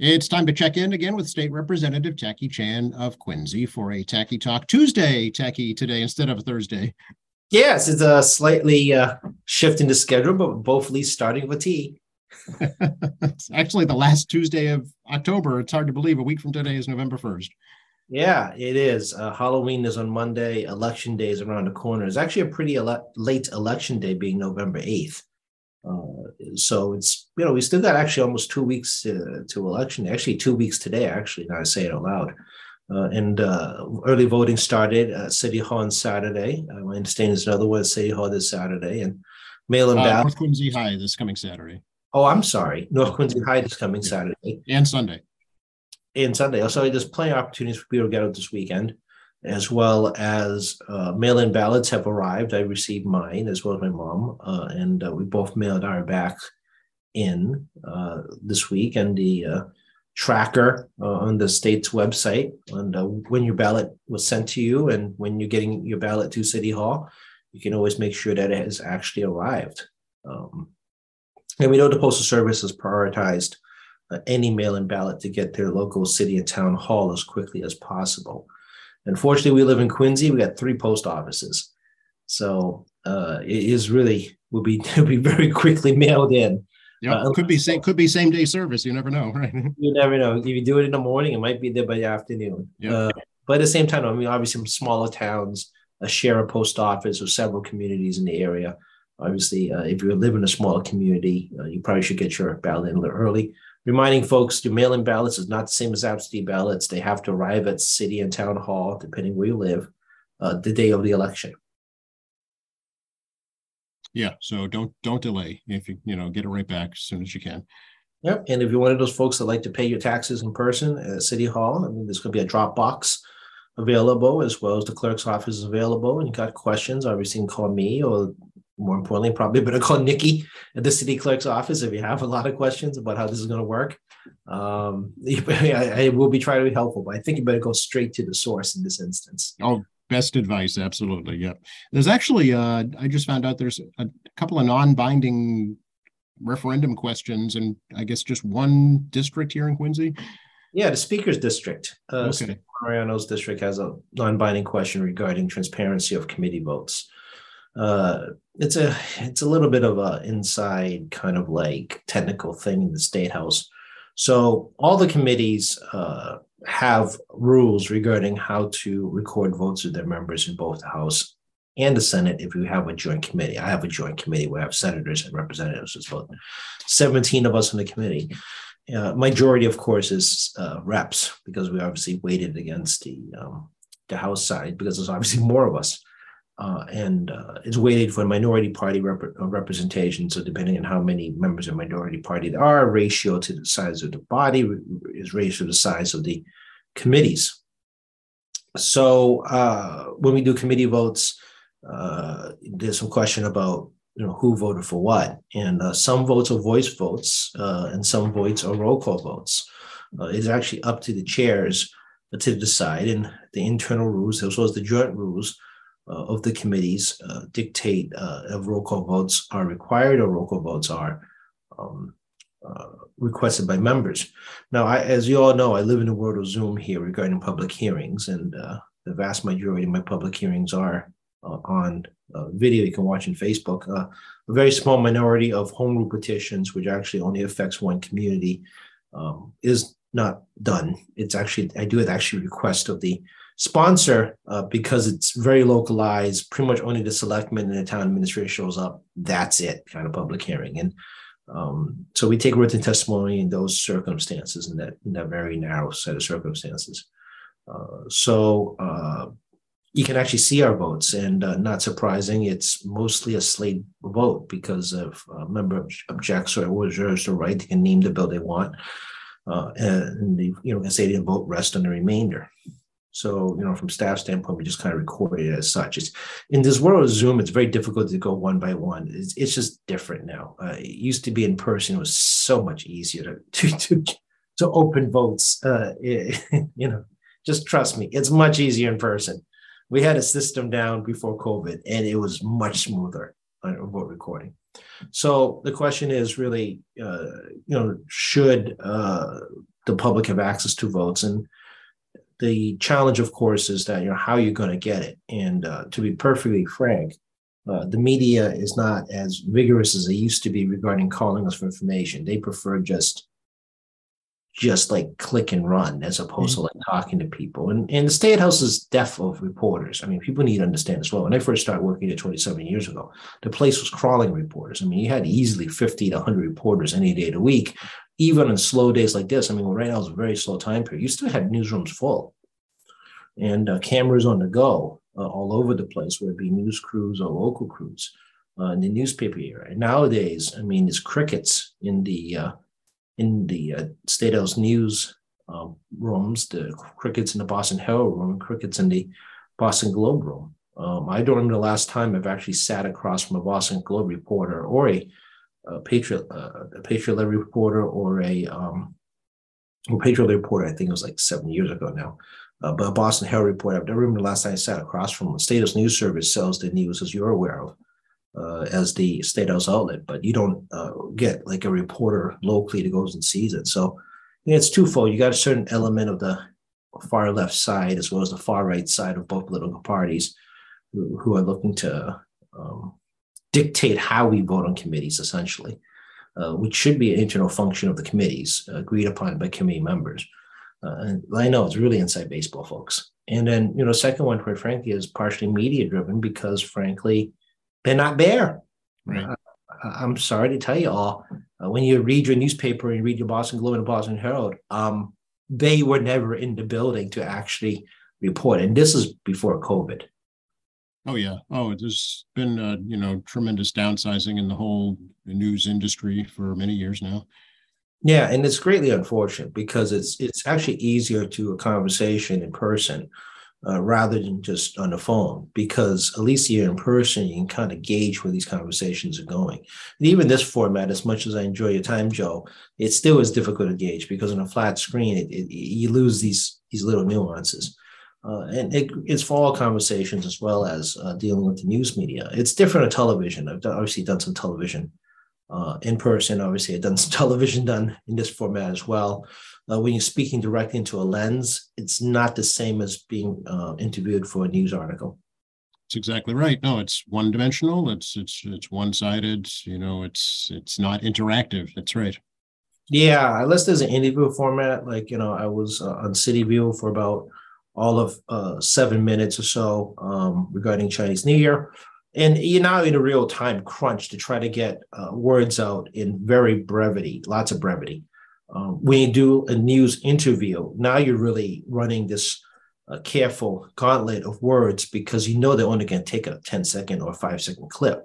It's time to check in again with State Representative Tackey Chan of Quincy for a Tackey Talk Tuesday, Tackey, today instead of a Thursday. Yes, it's a slightly uh, shift in the schedule, but both least starting with T. it's actually the last Tuesday of October. It's hard to believe a week from today is November 1st. Yeah, it is. Uh, Halloween is on Monday. Election day is around the corner. It's actually a pretty ele- late election day, being November 8th. Uh, so it's you know we still got actually almost two weeks to, to election. Actually, two weeks today. Actually, now I say it out loud. Uh, and uh, early voting started at City Hall on Saturday. Uh, my understanding is another one at City Hall this Saturday, and mail-in uh, ballot. North Quincy High this coming Saturday. Oh, I'm sorry, North Quincy High is coming Saturday and Sunday. And Sunday. So there's plenty of opportunities for people to get out this weekend as well as uh, mail-in ballots have arrived. I received mine as well as my mom, uh, and uh, we both mailed our back in uh, this week. And the uh, tracker uh, on the state's website, and when your ballot was sent to you, and when you're getting your ballot to City Hall, you can always make sure that it has actually arrived. Um, and we know the Postal Service has prioritized any mail-in ballot to get their local city and town hall as quickly as possible. Unfortunately, we live in Quincy. We got three post offices, so uh, it is really will be will be very quickly mailed in. Yeah, uh, could be same could be same day service. You never know, right? You never know. If you do it in the morning, it might be there by the afternoon. Yeah. Uh, but at the same time, I mean, obviously, smaller towns uh, share a post office or several communities in the area. Obviously, uh, if you live in a smaller community, uh, you probably should get your ballot in a little early reminding folks to mail in ballots is not the same as absentee ballots. They have to arrive at city and town hall, depending where you live, uh, the day of the election. Yeah, so don't don't delay. If you you know get it right back as soon as you can. Yep, and if you're one of those folks that like to pay your taxes in person at City Hall, I mean, there's going to be a drop box available as well as the clerk's office is available. And you got questions, obviously, you can call me or more importantly, probably better call Nikki at the city clerk's office if you have a lot of questions about how this is going to work. Um, I, I, will be trying to be helpful, but I think you better go straight to the source in this instance. Oh, best advice. Absolutely. Yep. There's actually, uh, I just found out there's a couple of non binding referendum questions, and I guess just one district here in Quincy. Yeah, the speaker's district. Uh, okay. Mariano's district has a non binding question regarding transparency of committee votes uh, it's a it's a little bit of a inside kind of like technical thing in the state house. So all the committees uh, have rules regarding how to record votes of their members in both the House and the Senate if you have a joint committee. I have a joint committee where I have senators and representatives. There's about 17 of us on the committee. Uh, majority, of course, is uh, reps because we obviously weighted against the um, the House side because there's obviously more of us uh, and uh, it's weighted for minority party rep- uh, representation. So depending on how many members of minority party there are, ratio to the size of the body is ratio to the size of the committees. So uh, when we do committee votes, uh, there's some question about you know who voted for what, and uh, some votes are voice votes, and some votes are roll call votes. it's actually up to the chairs to decide, and the internal rules as well as the joint rules of the committees uh, dictate uh, if roll call votes are required or roll call votes are um, requested by members. Now, I, as you all know, I live in the world of Zoom here regarding public hearings, and the vast majority of my public hearings are on video you can watch on Facebook. a very small minority of home rule petitions, which actually only affects one community, um, is not done. It's actually I do it actually request of the sponsor uh, because it's very localized pretty much only the selectmen and the town administrator shows up. That's it kind of public hearing. And um, so we take written testimony in those circumstances in that in that very narrow set of circumstances. Uh, so uh, you can actually see our votes. And uh, not surprising it's mostly a slate vote because if a member objects or reserves the right they can name the bill they want uh, and the you know can say the vote rest on the remainder so, you know, from staff standpoint, we just kind of record it as such. It's in this world of Zoom, it's very difficult to go one by one. It's, it's just different now. Uh, it used to be in person; it was so much easier to to to, to open votes. Uh, it, you know, just trust me, it's much easier in person. We had a system down before COVID, and it was much smoother on vote recording. So the question is really, uh, you know, should uh, the public have access to votes. And the challenge, of course, is that you know how you're going to get it. And uh, to be perfectly frank, uh, the media is not as vigorous as they used to be regarding calling us for information. They prefer just just like click and run as opposed mm-hmm. to like talking to people. And and the state house is deaf of reporters. I mean, people need to understand as well. When I first started working at 27 years ago, the place was crawling reporters. I mean, you had easily 50 to 100 reporters any day of the week, even on slow days like this. I mean, right now is a very slow time period. You still had newsrooms full and uh, cameras on the go uh, all over the place, whether it be news crews or local crews uh, in the newspaper era. And nowadays, I mean, it's crickets in the uh, in the uh, State House news um, rooms, the crickets in the Boston Herald room, crickets in the Boston Globe room. Um, I don't remember the last time I've actually sat across from a Boston Globe reporter or a, a Patriot uh, a Patriot reporter or a um, well, Patriot reporter. I think it was like seven years ago now. Uh, but a Boston Herald reporter. Never remember the last time I sat across from the State News Service sells the news, as you're aware of, uh, as the State House outlet, but you don't uh, get like a reporter locally that goes and sees it. So you know, it's twofold. You got a certain element of the far left side as well as the far right side of both political parties who, who are looking to um, dictate how we vote on committees, essentially, uh, which should be an internal function of the committees agreed upon by committee members. Uh, and I know it's really inside baseball, folks. And then, you know, second one, quite frankly, is partially media driven because, frankly, they're not there. Right. Uh, I'm sorry to tell you all, uh, when you read your newspaper and read your Boston Globe and Boston Herald, um, they were never in the building to actually report. And this is before COVID. Oh yeah. Oh, there's been uh, you know tremendous downsizing in the whole news industry for many years now. Yeah, and it's greatly unfortunate because it's it's actually easier to a conversation in person uh, rather than just on the phone because at least you're in person, you can kind of gauge where these conversations are going. And even this format, as much as I enjoy your time, Joe, it still is difficult to gauge because on a flat screen, it, it, you lose these these little nuances. Uh, and it, it's for all conversations as well as uh, dealing with the news media. It's different on television. I've done, obviously done some television uh, in person. Obviously, I've done some television done in this format as well. Uh, when you're speaking directly into a lens, it's not the same as being uh, interviewed for a news article. That's exactly right. No, it's one dimensional. It's it's it's one sided. You know, it's it's not interactive. That's right. Yeah, unless there's an interview format, like you know, I was uh, on City View for about all of uh, seven minutes or so um, regarding Chinese New Year and you're now in a real time crunch to try to get uh, words out in very brevity, lots of brevity. Um, when you do a news interview, now you're really running this uh, careful gauntlet of words because you know they're only going to take a 10 second or five second clip.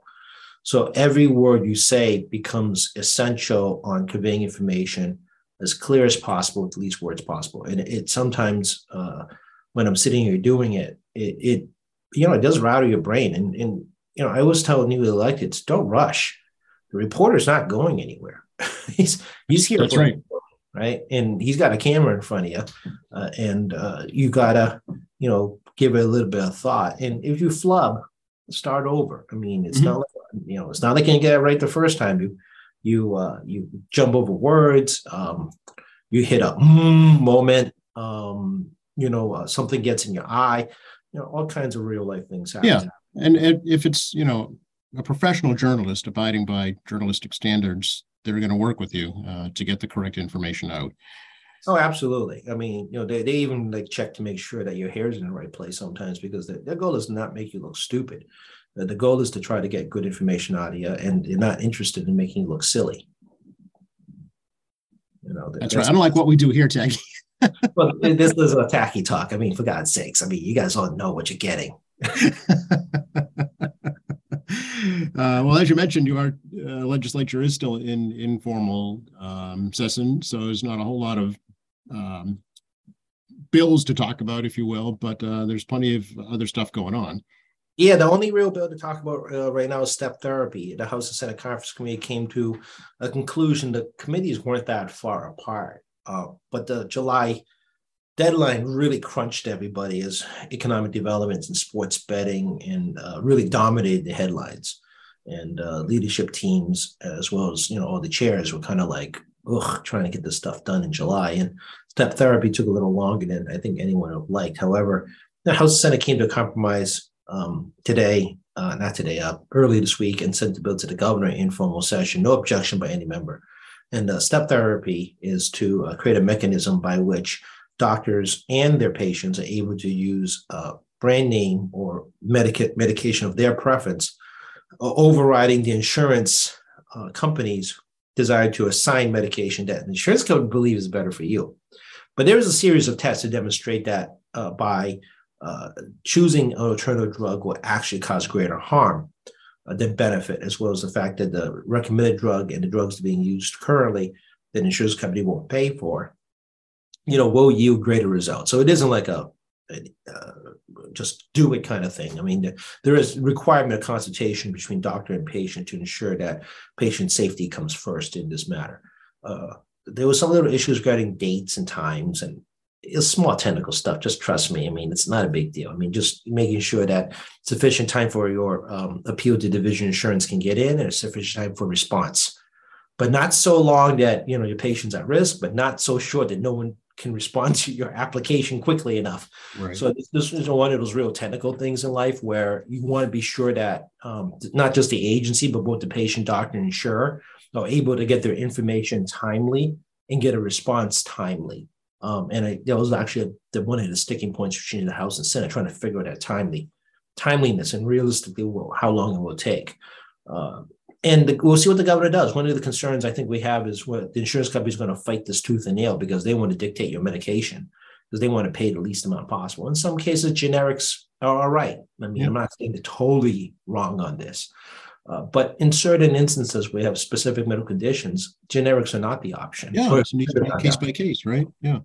So every word you say becomes essential on conveying information as clear as possible with the least words possible. And it, it sometimes, uh, when I'm sitting here doing it, it, it, you know, it does rattle your brain. And, and you know, I always tell newly electeds, don't rush. The reporter's not going anywhere. he's he's here. That's right. right, and he's got a camera in front of you, uh, and uh, you gotta, you know, give it a little bit of thought. And if you flub, start over. I mean, it's mm-hmm. not like, you know, it's not like you can get it right the first time. You you uh, you jump over words. Um, you hit a mm moment. Um, you know, uh, something gets in your eye. You know, all kinds of real life things happen. Yeah and if it's you know a professional journalist abiding by journalistic standards they're going to work with you uh, to get the correct information out oh absolutely i mean you know they, they even like check to make sure that your hair is in the right place sometimes because the, their goal is not make you look stupid uh, the goal is to try to get good information out of you and they're not interested in making you look silly you know that's, that's right i don't like what we do here Tackey. well this is a Tackey talk i mean for god's sakes i mean you guys all know what you're getting uh, well, as you mentioned, your uh, legislature is still in informal um, session, so there's not a whole lot of um, bills to talk about, if you will, but uh, there's plenty of other stuff going on. Yeah, the only real bill to talk about uh, right now is step therapy. The House and Senate Conference Committee came to a conclusion the committees weren't that far apart, uh, but the July deadline really crunched everybody as economic developments and sports betting and uh, really dominated the headlines and uh, leadership teams as well as you know all the chairs were kind of like ugh, trying to get this stuff done in July. And step therapy took a little longer than I think anyone would have liked. However, the House Senate came to a compromise um, today, uh, not today, uh, early this week, and sent the bill to the governor in informal session. No objection by any member. And uh, step therapy is to uh, create a mechanism by which doctors and their patients are able to use uh, brand name or medica- medication of their preference, uh, overriding the insurance uh, companies' desire to assign medication that the insurance company believes is better for you. But there is a series of tests to demonstrate that by choosing an alternative drug will actually cause greater harm uh, than benefit, as well as the fact that the recommended drug and the drugs being used currently that insurance company won't pay for, you know, will yield greater results. So it isn't like a, a uh, just do it kind of thing. I mean, there is requirement of consultation between doctor and patient to ensure that patient safety comes first in this matter. Uh, there was some little issues regarding dates and times and it's small technical stuff. Just trust me. I mean, it's not a big deal. I mean, just making sure that sufficient time for your um, appeal to division insurance can get in and sufficient time for response, but not so long that you know your patient's at risk, but not so short that no one can respond to your application quickly enough. Right. So this, this, is one of those real technical things in life where you want to be sure that um, not just the agency, but both the patient, doctor, and insurer are able to get their information timely and get a response timely. Um, and I, that was actually the one of the sticking points between the House and Senate, trying to figure out that timely timeliness and realistically well, how long it will take. Uh, and the, we'll see what the governor does. One of the concerns I think we have is what the insurance company is going to fight this tooth and nail because they want to dictate your medication because they want to pay the least amount possible. In some cases, generics are all right. I mean, yeah. I'm not saying they're totally wrong on this. Uh, but in certain instances, we have specific medical conditions. Generics are not the option. Yeah, it's case by case, right? Yeah.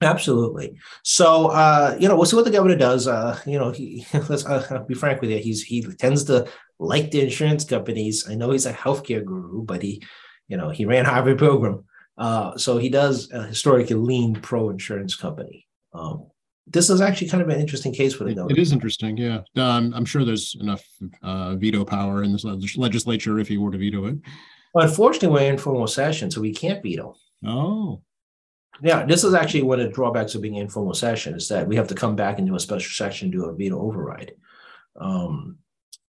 Absolutely. So, uh, you know, we'll see what the governor does. Uh, you know, he let's uh, be frank with you. He's he tends to like the insurance companies. I know he's a healthcare guru, but he, you know, he ran Harvard Pilgrim, uh, so he does historically lean pro insurance company. Um, this is actually kind of an interesting case for the governor. It is interesting, yeah. Um, I'm sure there's enough uh, veto power in this legislature if he were to veto it. Well, unfortunately, we're in formal session, so we can't veto. Oh, yeah, this is actually one of the drawbacks of being informal session is that we have to come back and do a special section, do a veto override. Um,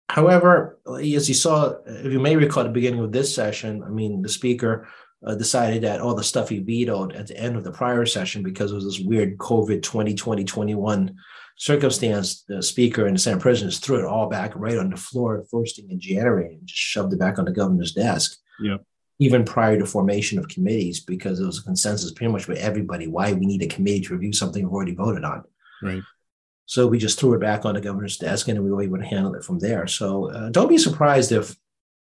however, as you saw, if you may recall the beginning of this session, I mean, the speaker uh, decided that all the stuff he vetoed at the end of the prior session because of this weird COVID 2020 21 circumstance, the speaker and the Senate president threw it all back right on the floor first thing in January and just shoved it back on the governor's desk. Yep even prior to formation of committees, because there was a consensus pretty much with everybody why we need a committee to review something we've already voted on. Right. So we just threw it back on the governor's desk, and we were able to handle it from there. So uh, don't be surprised if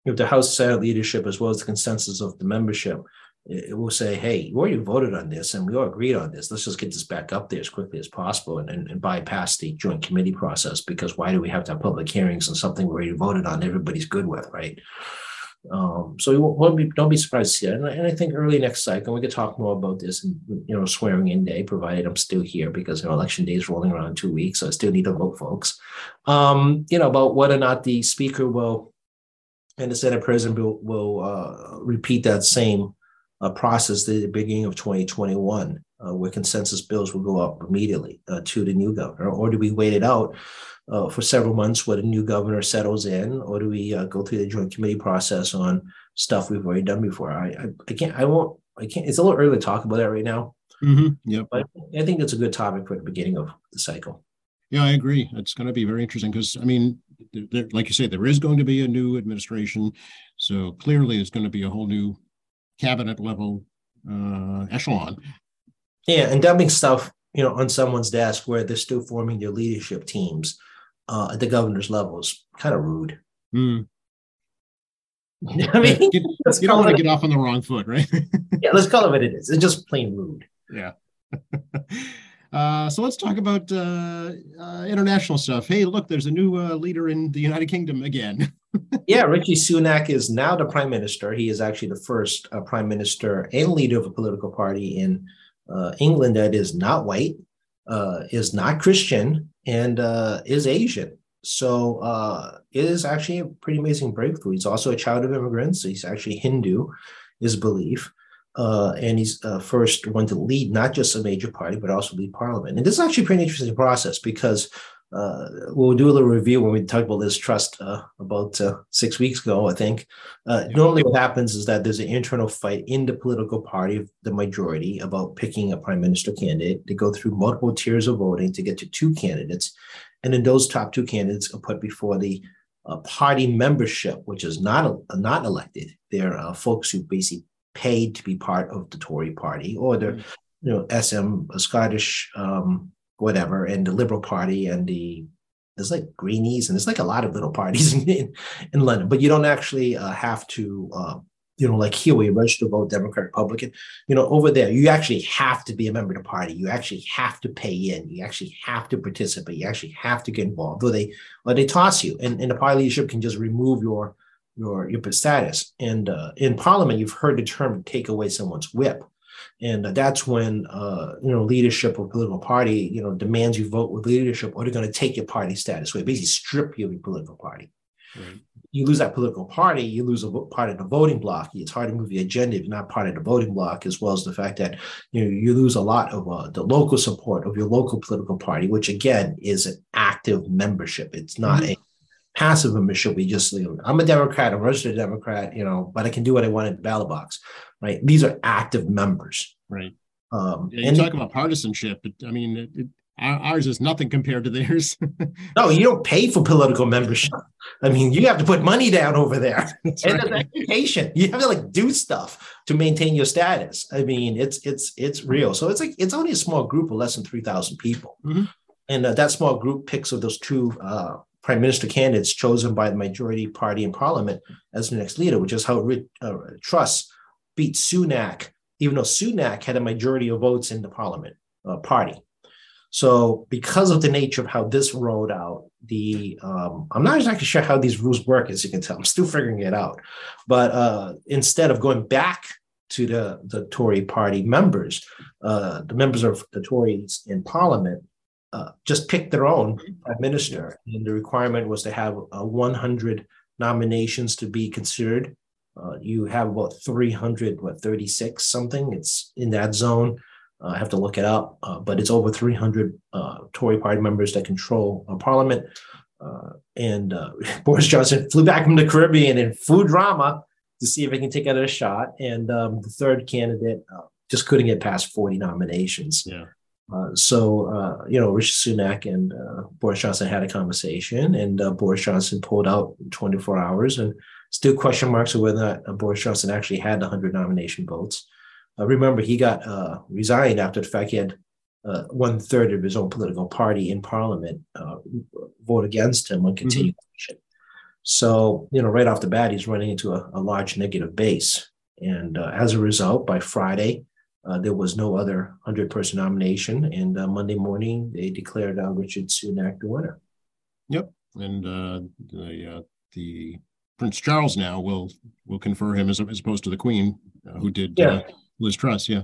if the House Senate leadership, as well as the consensus of the membership, it, it will say, "Hey, you already voted on this, and we all agreed on this. Let's just get this back up there as quickly as possible, and, and, and bypass the joint committee process. Because why do we have to have public hearings on something we already voted on? Everybody's good with, right?" Um, so won't be, don't be surprised to see it. And I, and I, think early next cycle, we could talk more about this and, you know, swearing in day, provided I'm still here because, you know, election day is rolling around two weeks. So I still need to vote, folks. Um, you know, about whether or not the speaker will and the Senate president will, will uh, repeat that same uh, process the beginning of 2021, uh, where consensus bills will go up immediately uh, to the new governor, or do we wait it out uh, for several months when a new governor settles in, or do we uh, go through the joint committee process on stuff we've already done before? I, I, I can't, I won't, I can't. It's a little early to talk about that right now. Mm-hmm. Yeah, but I think it's a good topic for the beginning of the cycle. Yeah, I agree. It's going to be very interesting because, I mean, there, like you say, there is going to be a new administration, so clearly it's going to be a whole new cabinet level uh, echelon. Yeah, and dumping stuff, you know, on someone's desk where they're still forming their leadership teams uh, at the governor's level is kind of rude. Mm. I mean, you, you don't want to get off on the wrong foot, right? yeah, let's call it what it is. It's just plain rude. Yeah. Uh, so let's talk about uh, uh, international stuff. Hey, look, there's a new uh, leader in the United Kingdom again. Yeah, Rishi Sunak is now the prime minister. He is actually the first uh, prime minister and leader of a political party in uh, England that is not white, is not Christian, and uh, is Asian. So uh, it is actually a pretty amazing breakthrough. He's also a child of immigrants. So he's actually Hindu, his belief. uh, and he's uh, first one to lead not just a major party but also lead parliament. And this is actually a pretty interesting process because uh, we'll do a little review when we talk about this Truss uh, about uh, six weeks ago, I think. Uh, normally, what happens is that there's an internal fight in the political party of the majority about picking a prime minister candidate. They go through multiple tiers of voting to get to two candidates, and then those top two candidates are put before the uh, party membership, which is not not elected. They're uh, folks who basically paid to be part of the Tory party, or they're mm-hmm. you know SNP Scottish. Um, whatever, and the Liberal Party and the there's like Greenies and there's like a lot of little parties in, in London, but you don't actually uh, have to, uh, you know, like here you register to vote Democrat, Republican, you know, over there, you actually have to be a member of the party. You actually have to pay in. You actually have to participate. You actually have to get involved, or they or they toss you, and, and the party leadership can just remove your your your status. And uh, in Parliament, you've heard the term "take away someone's whip." And that's when uh, you know leadership of political party you know demands you vote with leadership or they're going to take your party status away basically strip you of your political party right. you lose that political party you lose a part of the voting block it's hard to move the agenda if you're not part of the voting block as well as the fact that you know you lose a lot of uh, the local support of your local political party which again is an active membership it's not mm-hmm. a passive membership we just you know, i'm a democrat i'm a registered democrat you know but i can do what i want in the ballot box right? These are active members. Right. Um, yeah, you and talk about partisanship. But, I mean, it, it, ours is nothing compared to theirs. no, you don't pay for political membership. I mean, you have to put money down over there, That's and right. education. You have to like do stuff to maintain your status. I mean, it's it's it's real. So it's like it's only a small group of less than three thousand people, mm-hmm. and uh, that small group picks of those two uh, prime minister candidates chosen by the majority party in parliament as the next leader, which is how uh, Truss beat Sunak, even though Sunak had a majority of votes in the parliament uh, party. So, because of the nature of how this rolled out, the um, I'm not exactly sure how these rules work, as you can tell. I'm still figuring it out. But uh, instead of going back to the the Tory party members, uh, the members of the Tories in Parliament uh, just picked their own prime minister, and the requirement was to have 100 nominations to be considered uh, you have about 300, what, 36 something. It's in that zone. Uh, I have to look it up, uh, but it's over 300 uh, Tory party members that control Parliament. Uh, and Boris Johnson flew back from the Caribbean in food drama to see if he can take out a shot. And um, the third candidate just couldn't get past 40 nominations. Yeah. Uh, so, uh, you know, Rishi Sunak and uh, Boris Johnson had a conversation, and Boris Johnson pulled out 24 hours and Still question marks of whether uh, Boris Johnson actually had 100 nomination votes. Uh, remember, he got uh, resigned after the fact he had uh, one third of his own political party in parliament uh, vote against him on mm-hmm. continuation. Mm-hmm. So, you know, right off the bat, he's running into a, a large negative base. And uh, as a result, by Friday, there was no other 100 person nomination. And Monday morning, they declared Richard Sunak the winner. Yep. And the, the Prince Charles now will will confer him as, as opposed to the Queen, uh, who did yeah. uh, Liz Truss. Yeah,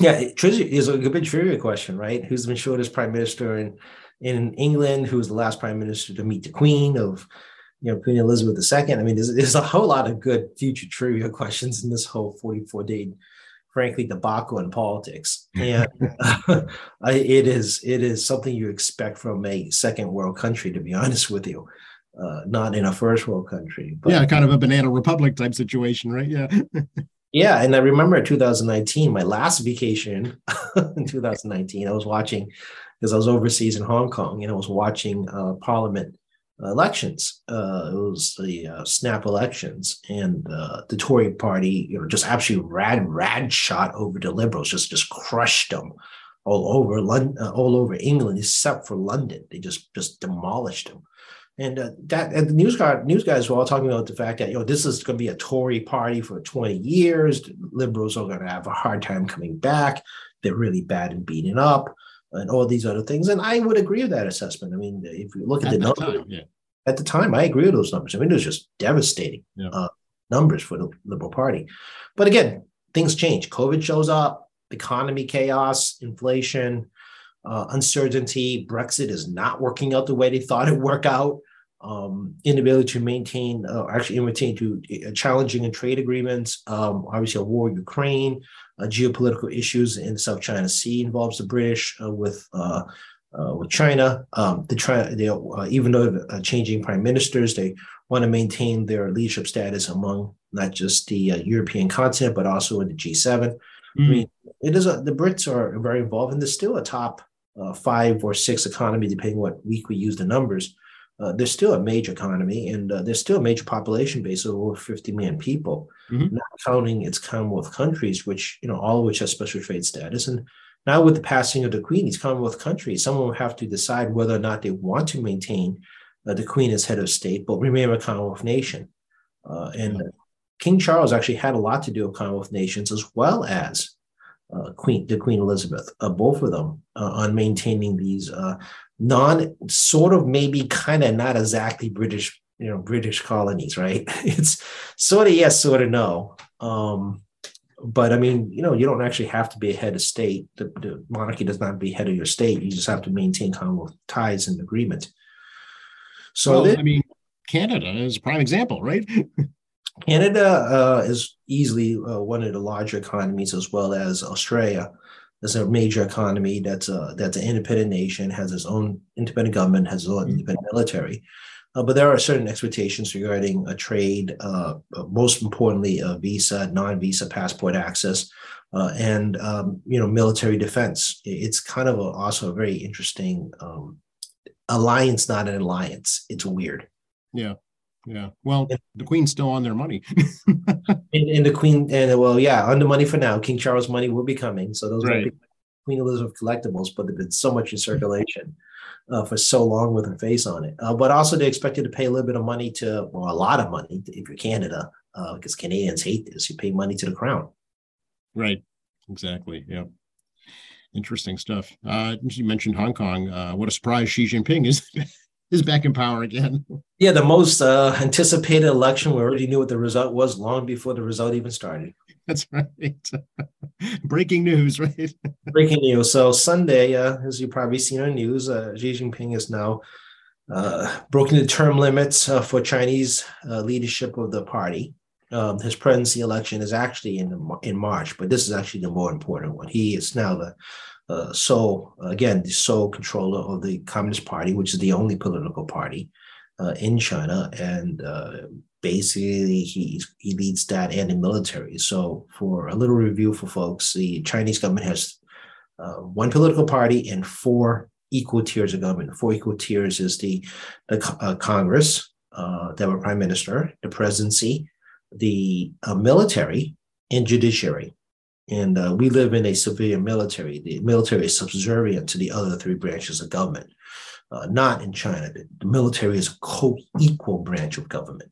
yeah. is a good bit trivia question, right? Who's been as prime minister in in England? Who was the last prime minister to meet the Queen of you know Queen Elizabeth II? I mean, there's, there's a whole lot of good future trivia questions in this whole 44 day frankly debacle in politics and uh, it is it is something you expect from a second world country to be honest with you uh, not in a first world country. But, yeah, kind of a banana republic type situation, right? Yeah. yeah, and I remember 2019, my last vacation in 2019, I was watching because I was overseas in Hong Kong and I was watching uh, Parliament elections. Uh, it was the uh, snap elections, and uh, the Tory party, you know, just absolutely rad rad shot over the Liberals, just just crushed them all over London, uh, all over England, except for London. They just just demolished them. And uh, that and the news guy, news guys were all talking about the fact that you know this is going to be a Tory party for 20 years. The liberals are going to have a hard time coming back. They're really bad and beating up, and all these other things. And I would agree with that assessment. I mean, if you look at, at the, numbers, yeah. at the time, I agree with those numbers. I mean, it was just devastating yeah. uh, numbers for the Liberal Party. But again, things change. COVID shows up, economy chaos, inflation, uh, uncertainty. Brexit is not working out the way they thought it would work out. Um, inability to maintain, uh, actually maintain to uh, challenging in trade agreements, um, obviously a war in Ukraine, uh, geopolitical issues in the South China Sea involves the British uh, with uh, uh, with China. Um, they try, they, even though changing prime ministers, they want to maintain their leadership status among not just the European continent but also in the G7. Mm. I mean, it is a, the Brits are very involved, and there's still a top five or six economy, depending what week we use the numbers uh, there's still a major economy and uh, there's still a major population base of over 50 million people, mm-hmm. not counting its Commonwealth countries, which, you know, all of which have special trade status. And now with the passing of the Queen, these Commonwealth countries, someone will have to decide whether or not they want to maintain uh, the Queen as head of state, but remain a Commonwealth nation. Uh, and King Charles actually had a lot to do with Commonwealth nations as well as uh, Queen, the Queen Elizabeth, uh, both of them uh, on maintaining these uh, non sort of maybe kind of not exactly British, you know, British colonies, right? It's sort of yes, sort of no. Um, but I mean, you know, you don't actually have to be a head of state. The, the monarchy does not be head of your state. You just have to maintain Commonwealth ties and agreement. So well, I mean, Canada is a prime example, right? Canada uh, is easily uh, one of the larger economies, as well as Australia. It's a major economy that's a that's an independent nation, has its own independent government, has its own mm-hmm. independent military. Uh, but there are certain expectations regarding a trade, uh, uh, most importantly, a visa, non-visa passport access, uh, and um, you know military defense. It's kind of a, also a very interesting um, alliance, not an alliance. It's weird. Yeah. Yeah. Well, the Queen's still on their money. and, and, the Queen, and well, yeah, on the money for now. King Charles money will be coming. So those right. Queen Elizabeth collectibles, but there's been so much in circulation uh, for so long with her face on it. Uh, but also, they expected to pay a little bit of money to, well, a lot of money if you're Canada, uh, because Canadians hate this. You pay money to the crown. Right. Exactly. Yeah. Interesting stuff. Uh, you mentioned Hong Kong. Uh, what a surprise Xi Jinping is is back in power again. Yeah, the most uh, anticipated election. We already knew what the result was long before the result even started. That's right. Breaking news, right? Breaking news. So Sunday, uh, as you probably seen on news, uh, Xi Jinping is now uh, broken the term limits uh, for Chinese uh, leadership of the party. Um, his presidency election is actually in the, in March, but this is actually the more important one. He is now the uh, sole, again, the sole controller of the Communist Party, which is the only political party uh, in China, and uh, basically he he leads that and the military. So, for a little review for folks, the Chinese government has uh, one political party and four equal tiers of government. Four equal tiers is the the uh, Congress, uh, the prime minister, the presidency, the military, and judiciary. And uh, we live in a civilian military. The military is subservient to the other three branches of government. Uh, not in China. The, the military is a co-equal branch of government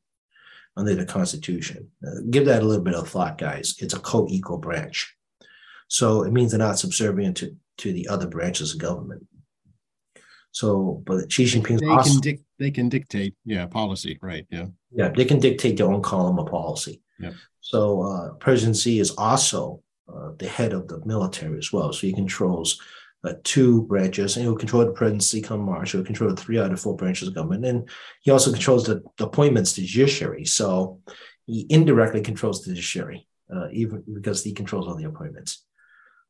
under the Constitution. Uh, give that a little bit of thought, guys. It's a co-equal branch. So it means they're not subservient to, to the other branches of government. So, but Xi Jinping they also, can dic- they can dictate, yeah, policy, right? Yeah, yeah, they can dictate their own column of policy. Yeah. So, uh, presidency is also uh, the head of the military as well. So he controls uh, two branches, and he will control the presidency come March. He will control three out of four branches of government, and he also controls the, the appointments to judiciary. So he indirectly controls the judiciary, uh, even because he controls all the appointments.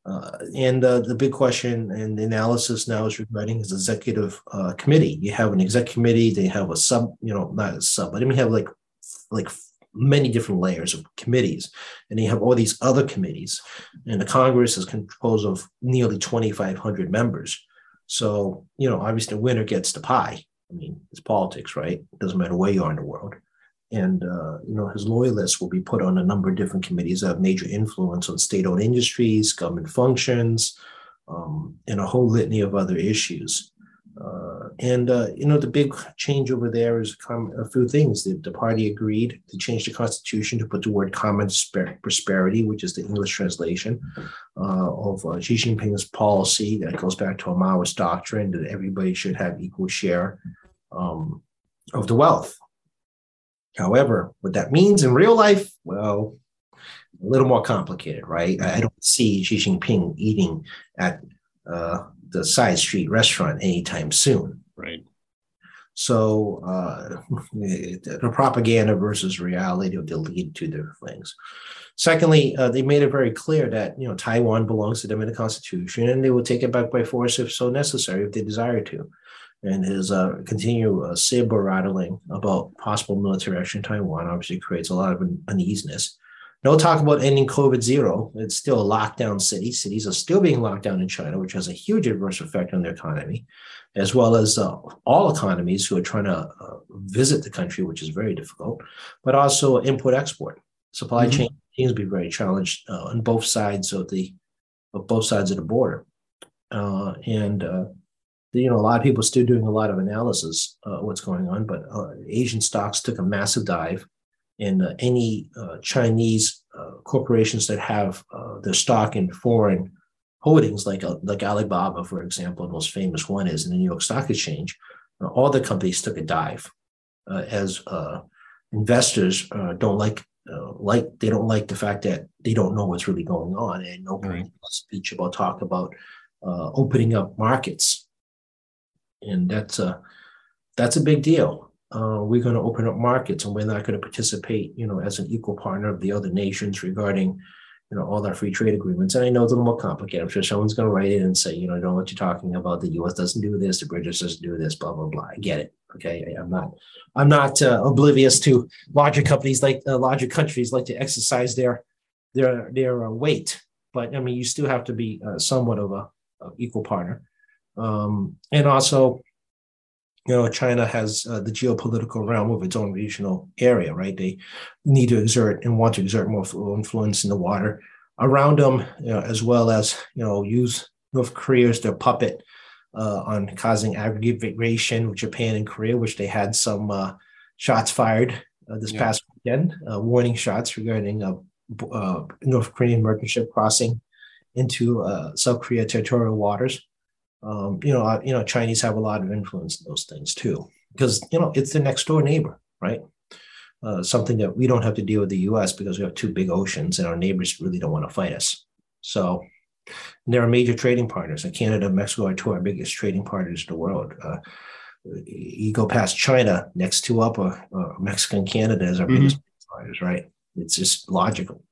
Uh, and uh, the big question and the analysis now is regarding his executive uh, committee. You have an executive committee. They have a sub, you know, not a sub, but I mean, have like like many different layers of committees. And you have all these other committees. And the Congress is composed of nearly 2,500 members. So, you know, obviously the winner gets the pie. I mean, it's politics, right? It doesn't matter where you are in the world. And, uh, you know, his loyalists will be put on a number of different committees that have major influence on state owned industries, government functions, um, and a whole litany of other issues. Uh, and uh, you know the big change over there is a few things. The, the, party agreed to change the constitution to put the word "common prosperity," which is the English translation uh, of uh, Xi Jinping's policy that goes back to a Maoist doctrine that everybody should have equal share um, of the wealth. However, what that means in real life, well, a little more complicated, right? I don't see Xi Jinping eating at uh, the side street restaurant anytime soon. Right. So uh, the propaganda versus reality, they'll lead to different things. Secondly, uh, they made it very clear that you know Taiwan belongs to them in the Constitution, and they will take it back by force if so necessary, if they desire to. And his uh, continue uh, saber rattling about possible military action in Taiwan obviously creates a lot of uneasiness. No talk about ending COVID zero. It's still a lockdown city. Cities are still being locked down in China, which has a huge adverse effect on the economy, as well as uh, all economies who are trying to uh, visit the country, which is very difficult, but also import export. Supply mm-hmm. chain seems to be very challenged uh, on both sides of the of both sides of the border, uh, and uh, you know a lot of people still doing a lot of analysis uh, what's going on. But uh, Asian stocks took a massive dive, and uh, any uh, Chinese corporations that have their stock in foreign holdings, like like Alibaba, for example, the most famous one is in the New York Stock Exchange, all the companies took a dive as investors don't like uh, like they don't like the fact that they don't know what's really going on and no right. speech about talk about uh, opening up markets and that's a that's a big deal uh, we're going to open up markets and we're not going to participate you know as an equal partner of the other nations regarding you know all our free trade agreements. And i know it's a little more complicated. I'm sure someone's going to write in and say you know i don't know what you're talking about. The us doesn't do this. The british doesn't do this blah blah blah. I get it. Okay, I'm not I'm not uh, oblivious to larger companies like uh, larger countries like to exercise their their their uh, weight, but I mean you still have to be uh, somewhat of a, a, equal partner, um, and also. You know, China has uh, the geopolitical realm of its own regional area, right? They need to exert and want to exert more influence in the water around them, you know, as well as you know use North Korea as their puppet uh, on causing aggravation with Japan and Korea, which they had some uh, shots fired uh, this yeah. past weekend, uh, warning shots regarding a uh, North Korean merchant ship crossing into uh, South Korea territorial waters. Um, you know, you know, Chinese have a lot of influence in those things too, because you know it's the next door neighbor, right? something that we don't have to deal with the U.S. because we have two big oceans and our neighbors really don't want to fight us. So and they're major trading partners. And Canada and Mexico are two of our biggest trading partners in the world. Uh, you go past China, next to up, uh, uh, Mexican Canada is our mm-hmm. biggest partners, right? It's just logical.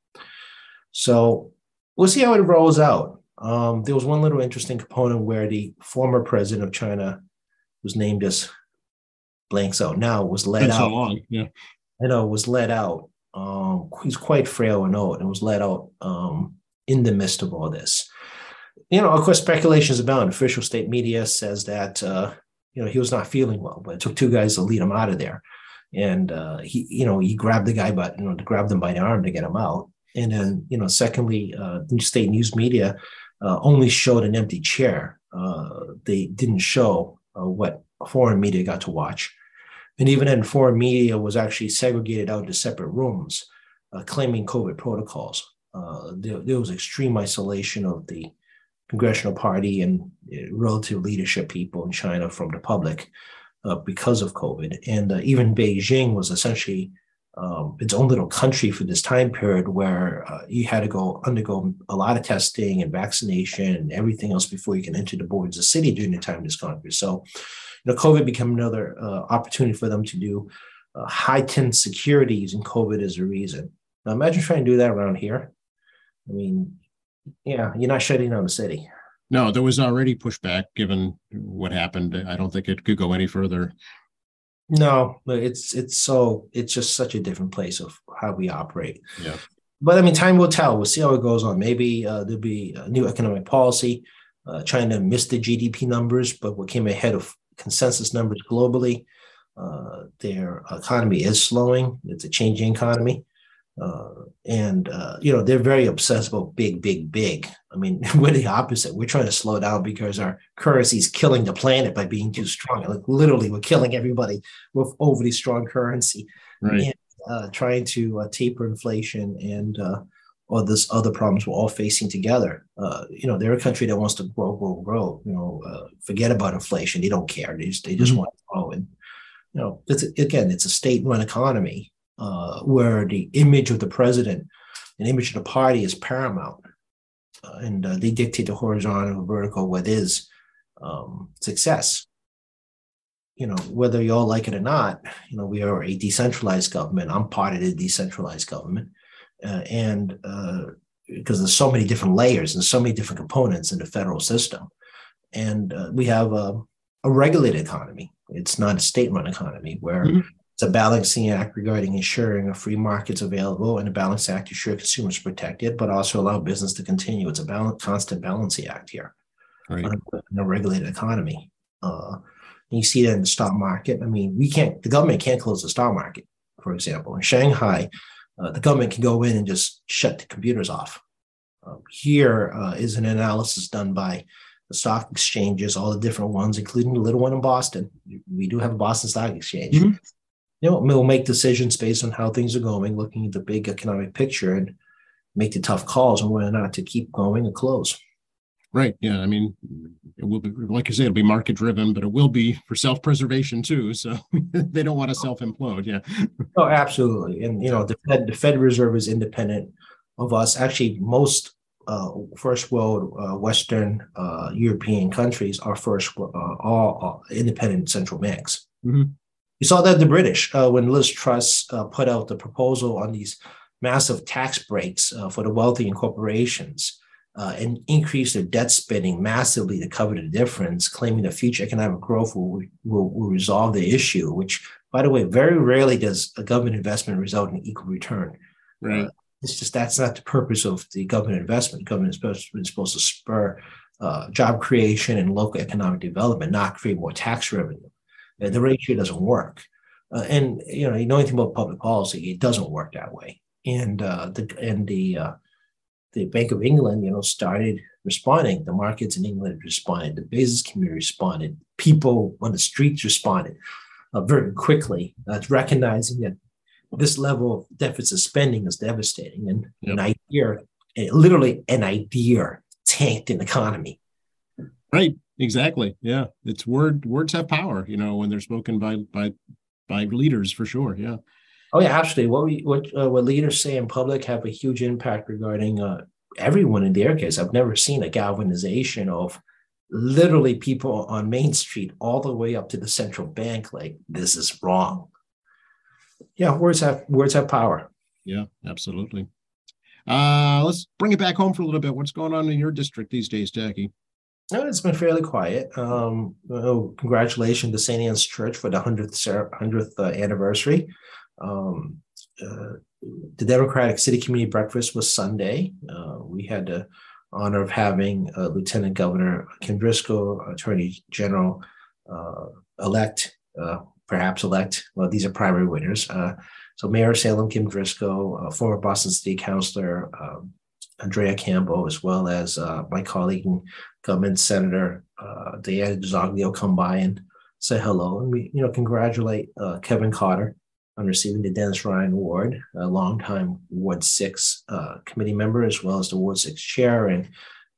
So we'll see how it rolls out. Um, there was one little interesting component where the former president of China, whose named as blanks out now, was let out. So long, yeah. I know was let out. Um, he's quite frail and old, and was let out um, in the midst of all this. You know, of course, speculation is abound. Official state media says that uh, you know he was not feeling well, but it took two guys to lead him out of there. And uh, he, you know, he grabbed the guy, but you know, to grab them by the arm to get him out. And then, you know, secondly, uh, state news media uh, only showed an empty chair. Uh, they didn't show uh, what foreign media got to watch. And even then, foreign media was actually segregated out to separate rooms, uh, claiming COVID protocols uh, there, there, was extreme isolation of the congressional party and relative leadership people in China from the public because of COVID. And even Beijing was essentially um, its own little country for this time period where uh, you had to go undergo a lot of testing and vaccination and everything else before you can enter the borders of the city during the time of this Congress. So, you know, COVID became another uh, opportunity for them to do heightened security using COVID as a reason. Now, imagine trying to do that around here. I mean, yeah, you're not shutting down the city. No, there was already pushback given what happened. I don't think it could go any further. No, but it's it's so it's just such a different place of how we operate. Yeah. But I mean, time will tell. We'll see how it goes on. Maybe uh, there'll be a new economic policy. Uh, China missed the GDP numbers, but what came ahead of consensus numbers globally. Uh, their economy is slowing. It's a changing economy. Uh, and uh, you know they're very obsessed about big, big, big. I mean, we're the opposite. We're trying to slow down because our currency is killing the planet by being too strong. Like literally, we're killing everybody with overly strong currency. Right. And, uh, trying to uh, taper inflation and uh, all this other problems we're all facing together. Uh, you know, they're a country that wants to grow, grow, grow. You know, forget about inflation. They don't care. They just they just mm-hmm. want to grow. And you know, it's again, it's a state-run economy uh, where the image of the president and image of the party is paramount. Uh, and uh, they dictate the horizontal and vertical what is um, success. you know, whether you all like it or not, you know, we are a decentralized government. I'm part of the decentralized government, uh, and uh, because there's so many different layers and so many different components in the federal system, and uh, we have a, a, regulated economy. It's not a state-run economy where mm-hmm. It's a balancing act regarding ensuring a free market's available and a balancing act to ensure consumers protected, but also allow business to continue. It's a balance, constant balancing act here right. in a regulated economy. Uh, you see that in the stock market. I mean, we can't, the government can't close the stock market, for example. In Shanghai, uh, the government can go in and just shut the computers off. Uh, here uh, is an analysis done by the stock exchanges, all the different ones, including the little one in Boston. We do have a Boston Stock Exchange. Mm-hmm. You know, we'll make decisions based on how things are going, looking at the big economic picture, and make the tough calls on whether or not to keep going or close. Right. Yeah. I mean, it will be, like you say, it'll be market driven, but it will be for self preservation too. So they don't want to self implode. Yeah. Oh, absolutely. And, you know, the Fed, the Fed Reserve is independent of us. Actually, most uh, first world uh, Western uh, European countries are first uh, all independent central banks. Mm-hmm. You saw that the British, uh, when Liz Truss uh, put out the proposal on these massive tax breaks for the wealthy and corporations uh, and increased their debt spending massively to cover the difference, claiming that future economic growth will, will, will resolve the issue, which, by the way, very rarely does a government investment result in equal return. Right. Uh, it's just that's not the purpose of the government investment. Government is supposed, is supposed to spur uh, job creation and local economic development, not create more tax revenue. And the ratio doesn't work. Uh, and you know, you know anything about public policy, it doesn't work that way. And uh, the and the uh, the Bank of England, you know, started responding. The markets in England responded. The business community responded. People on the streets responded uh, very quickly, uh, recognizing that this level of deficit spending is devastating. And yep. an idea, literally an idea, tanked an economy. Right. Exactly. Yeah. It's word. Words have power. You know, when they're spoken by by by leaders, for sure. Yeah. Oh yeah, absolutely. What we what uh, what leaders say in public have a huge impact regarding uh, everyone in their case. I've never seen a galvanization of literally people on Main Street all the way up to the central bank. Like this is wrong. Yeah, words have words have power. Yeah, absolutely. Uh, let's bring it back home for a little bit. What's going on in your district these days, Tackey? No, it's been fairly quiet. Um, oh, congratulations to St. Anne's Church for the hundredth hundredth uh, anniversary. Um, uh, the Democratic City Community Breakfast was Sunday. Uh, we had the honor of having uh, Lieutenant Governor Kim Driscoll, Attorney General uh, elect, uh, perhaps elect. Well, these are primary winners. Uh, so Mayor Salem Kim Driscoll, former Boston City Councilor um, Andrea Campbell, as well as my colleague and government Senator Diana DiZoglio come by and say hello. And we, you know, congratulate Kevin Cotter on receiving the Dennis Ryan Award, a longtime Ward Six uh, committee member as well as the Ward Six chair, and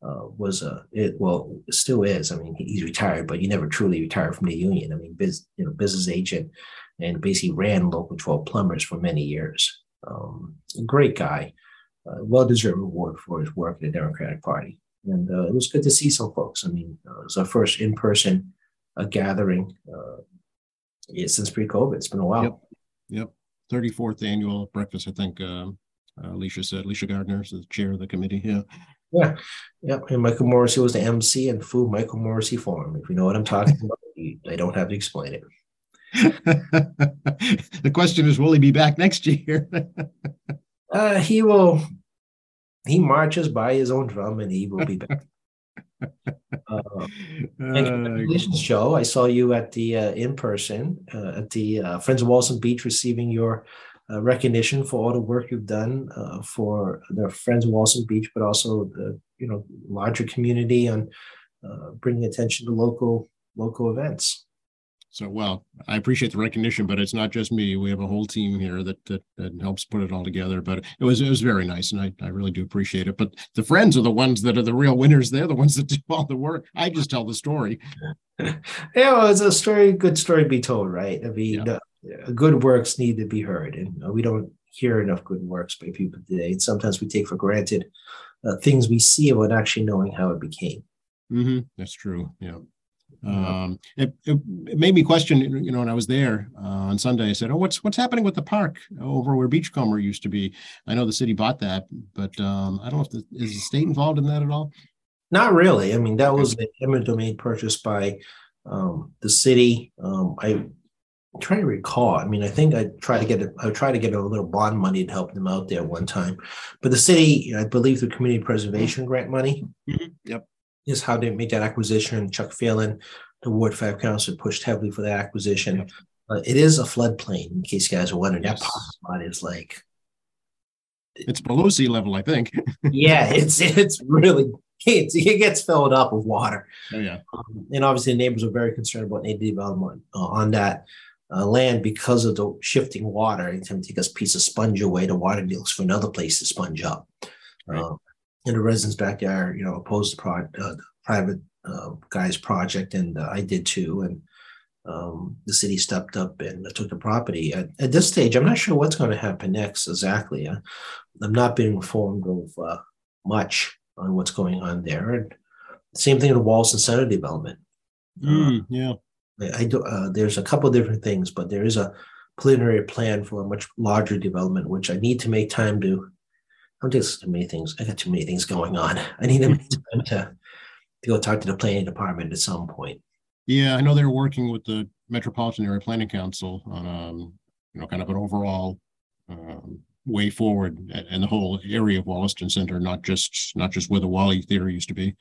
uh, was a it well still is. I mean, he's retired, but he never truly retired from the union. I mean, biz, you know, business agent, and basically ran local 12 plumbers for many years. Um, great guy, uh, well deserved award for his work in the Democratic Party, and uh, it was good to see some folks. I mean, uh, it was our first in person uh, gathering. Yeah, since pre-COVID, it's been a while. Yep. Yep. 34th annual breakfast, I think um, uh, Alicia said. Alicia Gardner is the chair of the committee. Yeah. Yeah. Yep. And Michael Morrissey was the MC and Food Michael Morrissey Forum. If you know what I'm talking about, I don't have to explain it. the question is, will he be back next year? uh, he will. He marches by his own drum, and he will be back. Uh, congratulations, uh, Joe. I saw you at the uh, in person uh, at the uh, Friends of Wollaston Beach receiving your uh, recognition for all the work you've done for the Friends of Wollaston Beach, but also the you know larger community on bringing attention to local local events. So, well, I appreciate the recognition, but it's not just me. We have a whole team here that that, that helps put it all together. But it was it was very nice, and I, I really do appreciate it. But the friends are the ones that are the real winners. They're the ones that do all the work. I just tell the story. yeah, well, it's a story, good story to be told, right? I mean, yeah. uh, good works need to be heard, and uh, we don't hear enough good works by people today. And sometimes we take for granted uh, things we see without actually knowing how it became. Mm-hmm. That's true. Yeah. Um, it, it, made me question, you know, when I was there uh, on Sunday, I said, "Oh, what's what's happening with the park over where Beachcomber used to be?" I know the city bought that, but um, I don't know if the, is the state involved in that at all. Not really. I mean, that was an eminent domain purchased by um, the city. Um, I am trying to recall. I mean, I think I tried to get it. I tried to get a little bond money to help them out there one time, but the city, I believe, the community preservation grant money. Mm-hmm. Yep is how they made that acquisition. Chuck Phelan, the Ward 5 council, pushed heavily for that acquisition. Yep. Uh, it is a floodplain, in case you guys are wondering. Yes. That spot is like it's below sea level, I think. yeah, it's it's really it's, it gets filled up with water. Oh, yeah. Um, and obviously, the neighbors are very concerned about native development uh, on that uh, land because of the shifting water. Anytime you take a piece of sponge away, the water looks for another place to sponge up. Right. Uh, in the residents' backyard, you know, opposed the, pro- uh, private uh, guy's project, and uh, I did too. And um, the city stepped up and took the property. At, at, this stage, I'm not sure what's going to happen next exactly. I, am not being informed of uh, much on what's going on there. And same thing with the Wollaston Center development. Mm, yeah, I, I do. Uh, there's a couple different things, but there is a preliminary plan for a much larger development, which I need to make time to I'm just too many things. I got too many things going on. I need to time to, to go talk to the planning department at some point. Yeah, I know they're working with the Metropolitan Area Planning Council on um, you know, kind of an overall um, way forward and the whole area of Wollaston Center, not just not just where the Wally Theater used to be.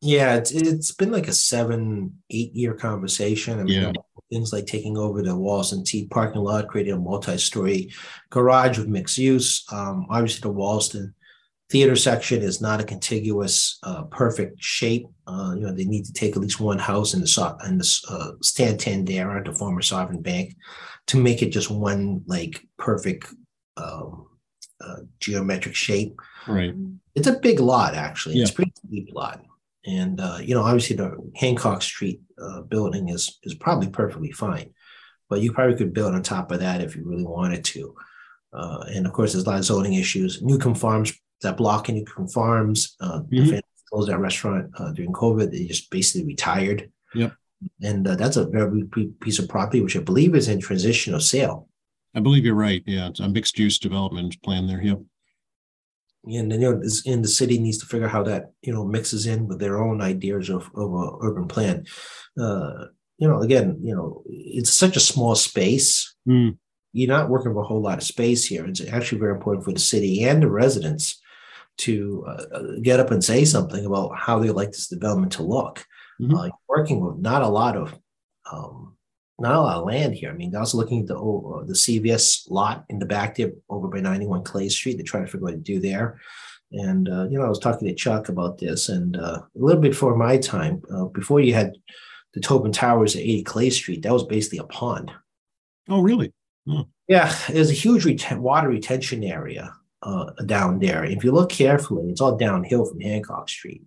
Yeah, it's it's been like a seven, eight year conversation. I mean, yeah. things like taking over the Wollaston T parking lot, creating a multi-story garage with mixed use. Um, obviously, the Wollaston theater section is not a contiguous, uh, perfect shape. Uh, you know, they need to take at least one house in the in the uh, Santander, the former sovereign bank, to make it just one like perfect um, uh, geometric shape. Right. It's a big lot, actually. Yeah. It's pretty deep lot. And uh, you know, obviously, the Hancock Street uh, building is is probably perfectly fine, but you probably could build on top of that if you really wanted to. Uh, and of course, there's a lot of zoning issues. Newcomb Farms, that block in Newcomb Farms, uh, mm-hmm. closed that restaurant uh, during COVID. They just basically retired. Yep. And uh, that's a very big piece of property, which I believe is in transition of sale. I believe you're right. Yeah, it's a mixed use development plan there. Yep and then you know in the city needs to figure out how that you know mixes in with their own ideas of, of a urban plan uh you know again you know it's such a small space mm. you're not working with a whole lot of space here it's actually very important for the city and the residents to uh, get up and say something about how they like this development to look mm-hmm. uh, working with not a lot of um, not a lot of land here. I mean, I was looking at the uh, the CVS lot in the back there over by 91 Clay Street. They're trying to figure out what to do there. And, uh, you know, I was talking to Chuck about this. And uh, a little bit before my time, uh, before you had the Tobin Towers at 80 Clay Street, that was basically a pond. Oh, really? Oh. Yeah, there's a huge water retention area uh, down there. If you look carefully, it's all downhill from Hancock Street.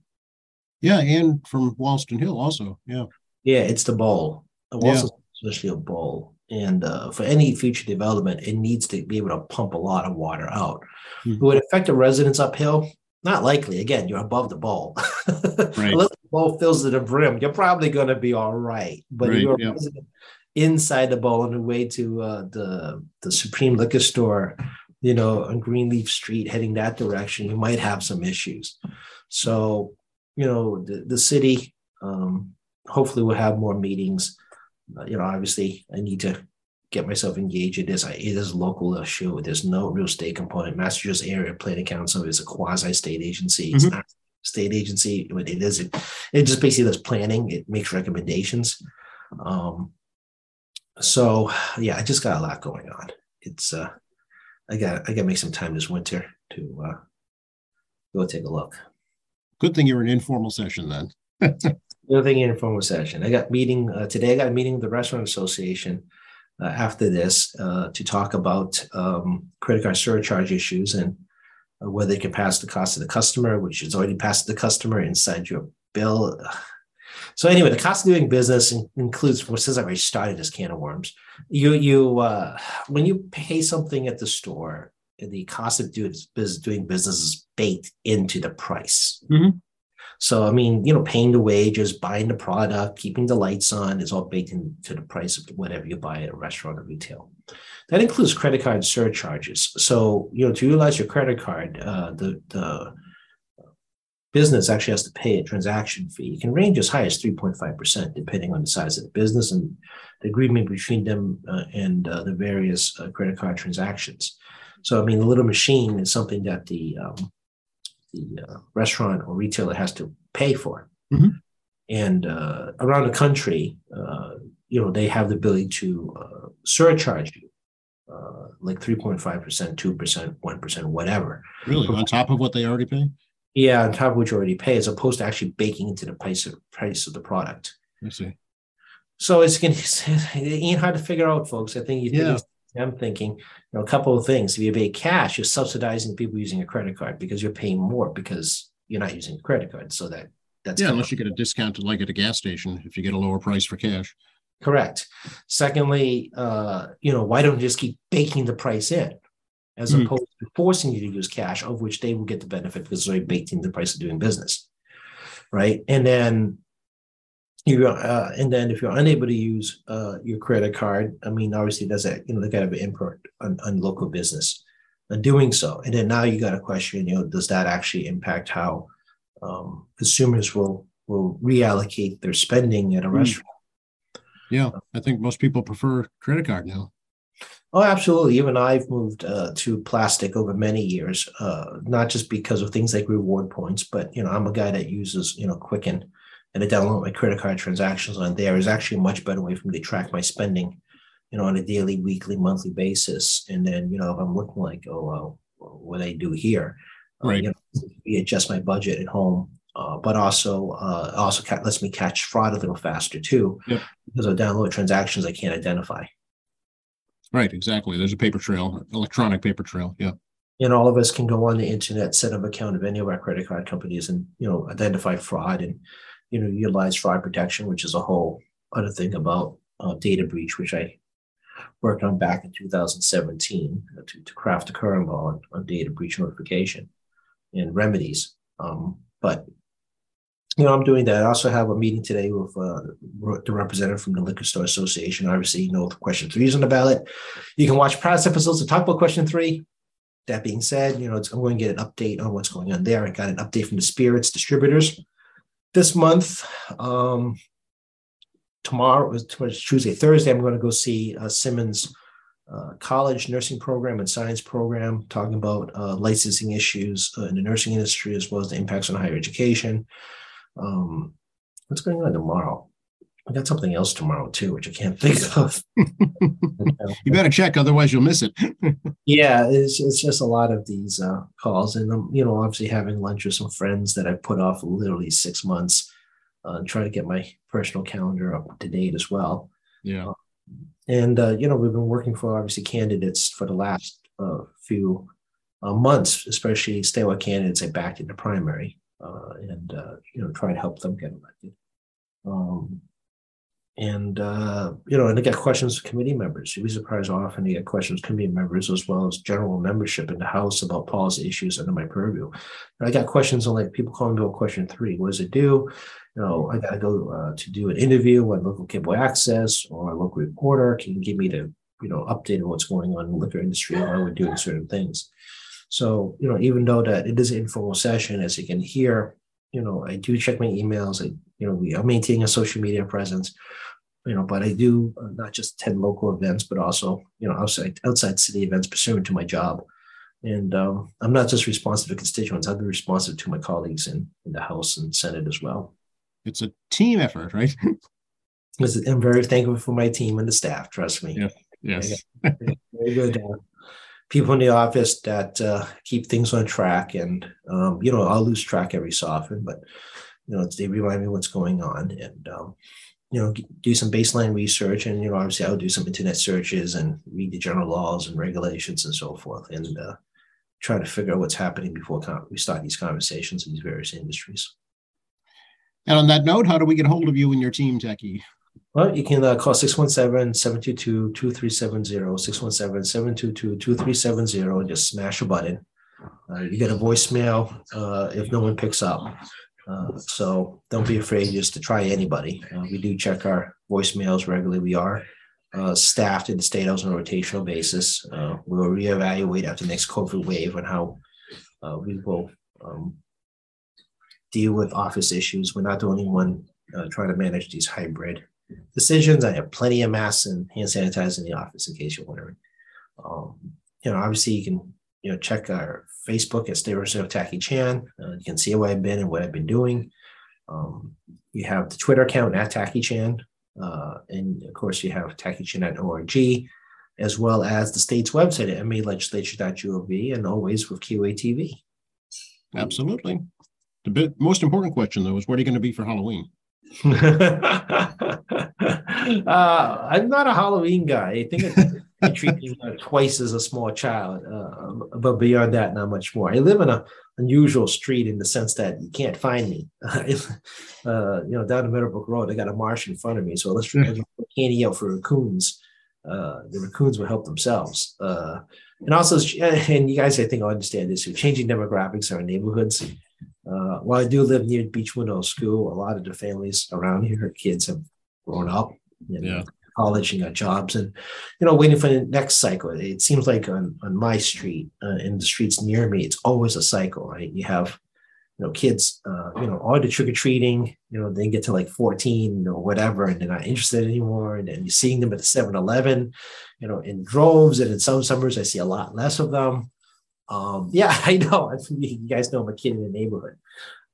Yeah, and from Wollaston Hill also. Yeah. Yeah, it's the bowl. yeah especially a bowl. And uh, for any future development, it needs to be able to pump a lot of water out. Mm-hmm. It would affect the residents uphill. Not likely. Again, you're above the bowl. right. Unless the bowl fills to the brim, you're probably going to be all right. But right, you're yeah. inside the bowl on the way to uh, the the Supreme Liquor Store, you know, on Greenleaf Street, heading that direction, you might have some issues. So, you know, the, the city um, hopefully will have more meetings you know, obviously I need to get myself engaged. It is it is a local issue. There's no real state component. Massachusetts Area Planning Council is a quasi state agency. It's mm-hmm. not state agency. But it is it, it just basically does planning. It makes recommendations. Um, so yeah, I just got a lot going on. It's uh, I got I got to make some time this winter to uh, go take a look. Good thing you're an informal session then. Another thing in informal session. I got meeting uh, today. I got a meeting with the Restaurant Association uh, after this uh, to talk about um, credit card surcharge issues and uh, whether they can pass the cost to the customer, which is already passed to the customer inside your bill. So anyway, the cost of doing business includes. Well, since I already started this can of worms, you you uh, when you pay something at the store, the cost of doing business, doing business is baked into the price. Mm-hmm. So, I mean, you know, paying the wages, buying the product, keeping the lights on is all baked into the price of whatever you buy at a restaurant or retail. That includes credit card surcharges. So, you know, to utilize your credit card, uh, the, the business actually has to pay a transaction fee. It can range as high as 3.5%, depending on the size of the business and the agreement between them uh, and uh, the various uh, credit card transactions. So, I mean, the little machine is something that the um, the uh, restaurant or retailer has to pay for. Mm-hmm. And uh, around the country, uh, you know, they have the ability to surcharge you uh, like 3.5%, 2%, 1%, whatever. Really? On top of what they already pay? Yeah, on top of what you already pay, as opposed to actually baking into the price of price of the product. I see. So it's going to it ain't hard to figure out, folks. I think you yeah. I'm thinking, you know, a couple of things. If you pay cash, you're subsidizing people using a credit card because you're paying more because you're not using a credit card. So that that's yeah, unless you get a discount like at a gas station if you get a lower price for cash. Correct. Secondly, uh, you know, why don't you just keep baking the price in as mm opposed to forcing you to use cash, of which they will get the benefit because they're baked in the price of doing business. Right. And then you uh, and then if you're unable to use uh, your credit card, I mean, obviously does that, you know, they got to have an input on, on local business and doing so. And then now you got a question, you know, does that actually impact how um, consumers will will reallocate their spending at a mm. restaurant? Yeah, I think most people prefer credit card now. Oh, absolutely. Even I've moved uh, to plastic over many years, uh, not just because of things like reward points, but you know, I'm a guy that uses you know Quicken, and I download my credit card transactions on there is actually a much better way for me to track my spending, you know, on a daily, weekly, monthly basis. And then you know, if I'm looking like, oh, well, what I do here, uh, right? Uh, you know, adjust my budget at home uh, but also uh, also ca- lets me catch fraud a little faster too, yep. because of download transactions I can't identify. Right, exactly. There's a paper trail, electronic paper trail. Yeah. And all of us can go on the internet, set up account of any of our credit card companies, and you know identify fraud and you know utilize fraud protection, which is a whole other thing about uh, data breach, which I worked on back in 2017 uh, to, to craft a current law on, on data breach notification and remedies. Um, but you know, I'm doing that. I also have a meeting today with uh, the representative from the Liquor Store Association. Obviously, you know, question three is on the ballot. You can watch past episodes to talk about question three. That being said, you know, I'm going to get an update on what's going on there. I got an update from the spirits distributors this month. Um, tomorrow was Tuesday, Thursday. I'm going to go see uh, Simmons uh, College nursing program and science program, talking about uh, licensing issues uh, in the nursing industry as well as the impacts on higher education. Um, what's going on tomorrow? I got something else tomorrow too, which I can't think of. you better check, otherwise you'll miss it. yeah, it's, it's just a lot of these uh, calls, and I'm you know obviously having lunch with some friends that I put off literally six months, uh, and try to get my personal calendar up to date as well. Yeah, uh, and uh, you know we've been working for obviously candidates for the last uh, few uh, months, especially statewide candidates I backed in the primary uh, and uh, you know try to help them get elected. Um, and uh, you know, and I get questions from committee members. You'd be surprised how often I get questions from committee members as well as general membership in the House about policy issues under my purview. And I got questions on like people calling me about question three. What does it do? You know, I got to go uh, to do an interview on local cable access or a local reporter. Can you give me the you know update on what's going on in the liquor industry and why we're doing certain things? So, you know, even though that it is an informal session, as you can hear, you know, I do check my emails. I, you know, we are maintaining a social media presence, you know, but I do uh, not just attend local events, but also, you know, outside outside city events pursuant to my job. And um, I'm not just responsive to constituents; I'll be responsive to my colleagues in, in the House and Senate as well. It's a team effort, right? I'm very thankful for my team and the staff. Trust me. Yeah. Yes. Very good. Uh, people in the office that uh, keep things on track. And, um, you know, I'll lose track every so often, but, you know, they remind me what's going on and, um, you know, do some baseline research. And, you know, obviously I'll do some internet searches and read the general laws and regulations and so forth and uh, try to figure out what's happening before we start these conversations in these various industries. And on that note, how do we get hold of you and your team, Tackey? Well, you can uh, call 617-722-2370, 617-722-2370, and just smash a button. Uh, you get a voicemail uh, if no one picks up. Uh, so don't be afraid just to try anybody. Uh, we do check our voicemails regularly. We are uh, staffed in the state house on a rotational basis. Uh, we'll reevaluate after the next COVID wave on how uh, we will um, deal with office issues. We're not the only one trying to manage these hybrid decisions. I have plenty of masks and hand sanitizer in the office in case you're wondering. Um, you know, obviously you can you know check our Facebook at State Representative Tackey Chan. Uh, you can see where I've been and what I've been doing. Um, you have the Twitter account at Tackey Chan, uh, and of course you have takichan.org, as well as the state's website at malegislature.gov, and always with QATV. Absolutely. The bit, most important question though is what are you going to be for Halloween? uh, I'm not a Halloween guy. I think I treat me twice as a small child, uh, but beyond that, not much more. I live in an unusual street in the sense that you can't find me. uh, you know, down the Meadowbrook Road, I got a marsh in front of me, so let's to put candy out for raccoons. Uh, the raccoons will help themselves. Uh, and also, and you guys, I think, understand this. Too, changing demographics in our neighborhoods. Uh, while I do live near Beechwood Knoll School, a lot of the families around here, kids have grown up. yeah college and got jobs and you know waiting for the next cycle. It seems like on, on my street uh, in the streets near me it's always a cycle right? You have you know kids uh, you know all the trick-or-treating you know they get to like 14 or whatever and they're not interested anymore and then you're seeing them at the 7-eleven you know in droves and in some summers i see a lot less of them. Um, yeah i know. You guys know i'm a kid in the neighborhood.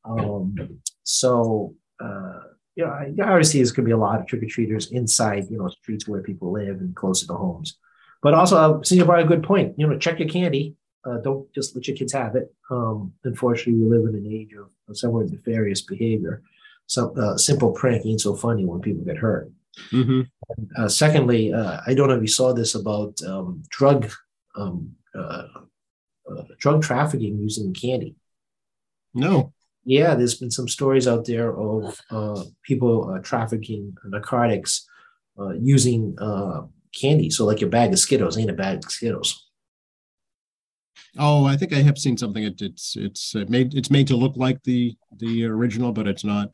Um, so uh, you know, obviously there's going to be a lot of trick or treaters inside, you know, streets where people live and closer to homes. But also, uh, Senior brought a good point. You know, check your candy. Uh, don't just let your kids have it. Um, unfortunately, we live in an age of, of somewhat nefarious behavior. So uh, simple prank ain't so funny when people get hurt. Mm-hmm. Uh, secondly, uh, I don't know if you saw this about um, drug um, uh, uh, drug trafficking using candy. No yeah, there's been some stories out there of uh, people uh, trafficking narcotics uh, using uh, candy. So, like your bag of Skittles ain't a bag of Skittles. Oh, I think I have seen something. It, it's it's made it's made to look like the the original, but it's not.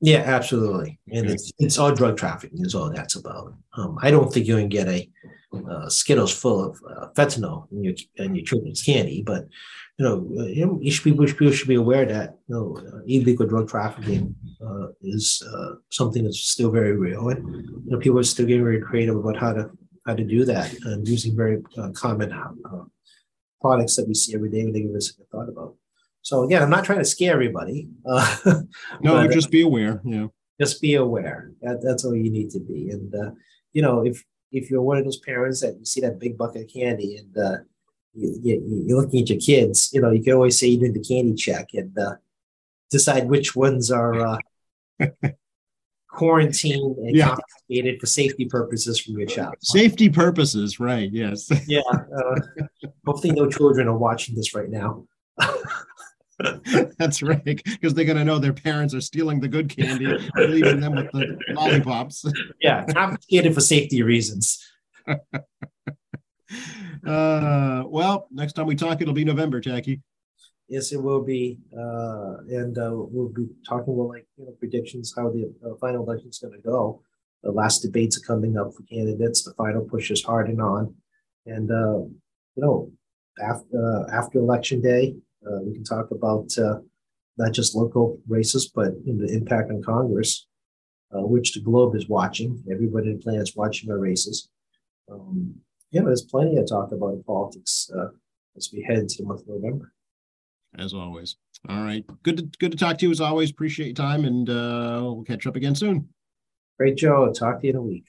Yeah, absolutely, and it's it's all drug trafficking is all that's about. Um, I don't think you can get a uh, Skittles full of uh, fentanyl in your in your children's candy, but you know, uh, you know, should people, people should be aware that you know uh, illegal drug trafficking uh, is uh, something that's still very real, and you know, people are still getting very creative about how to how to do that and using very uh, common uh, products that we see every day. We give us a thought about. So again, I'm not trying to scare everybody. no, but, just be aware. Yeah, just be aware. That, that's all you need to be. And you know, if if you're one of those parents that you see that big bucket of candy and you, you, are looking at your kids, you know, you can always say you did the candy check and uh, decide which ones are uh, quarantined and yeah. confiscated for safety purposes from your child. Safety purposes, right? Yes. yeah. Uh, hopefully, no children are watching this right now. That's right, because they're going to know their parents are stealing the good candy, leaving them with the lollipops. yeah, confiscated for safety reasons. Uh, well, next time we talk, it'll be November, Tackey. Yes, it will be, uh, and uh, we'll be talking about like you know predictions how the uh, final election is going to go. The last debates are coming up for candidates. The final push is hard and on, and uh, you know after uh, after election day, uh, we can talk about uh, not just local races, but you know, the impact on Congress, uh, which the globe is watching. Everybody in the planet's watching our races. Um, yeah, there's plenty to talk about in politics uh, as we head into the month of November. As always. All right. Good to good to talk to you as always. Appreciate your time and uh, we'll catch up again soon. Great, Joe. I'll talk to you in a week.